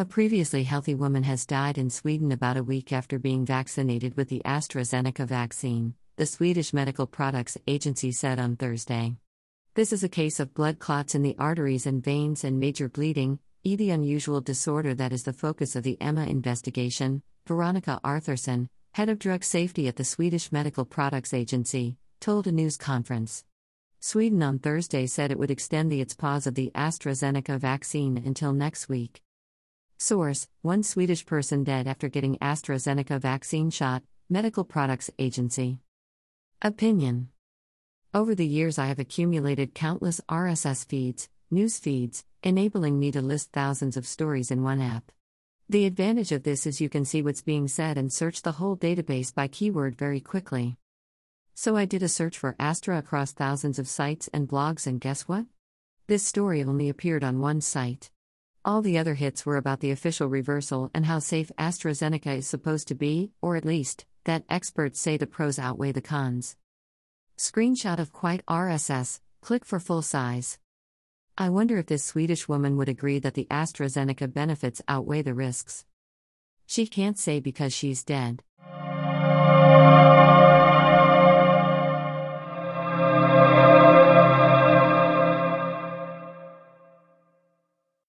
A previously healthy woman has died in Sweden about a week after being vaccinated with the AstraZeneca vaccine, the Swedish Medical Products Agency said on Thursday. This is a case of blood clots in the arteries and veins and major bleeding, e the unusual disorder that is the focus of the EMA investigation, Veronica Arthurson, head of drug safety at the Swedish Medical Products Agency, told a news conference. Sweden on Thursday said it would extend the its pause of the AstraZeneca vaccine until next week. Source One Swedish person dead after getting AstraZeneca vaccine shot, Medical Products Agency. Opinion Over the years, I have accumulated countless RSS feeds, news feeds, enabling me to list thousands of stories in one app. The advantage of this is you can see what's being said and search the whole database by keyword very quickly. So I did a search for Astra across thousands of sites and blogs, and guess what? This story only appeared on one site. All the other hits were about the official reversal and how safe AstraZeneca is supposed to be, or at least, that experts say the pros outweigh the cons. Screenshot of Quite RSS, click for full size. I wonder if this Swedish woman would agree that the AstraZeneca benefits outweigh the risks. She can't say because she's dead.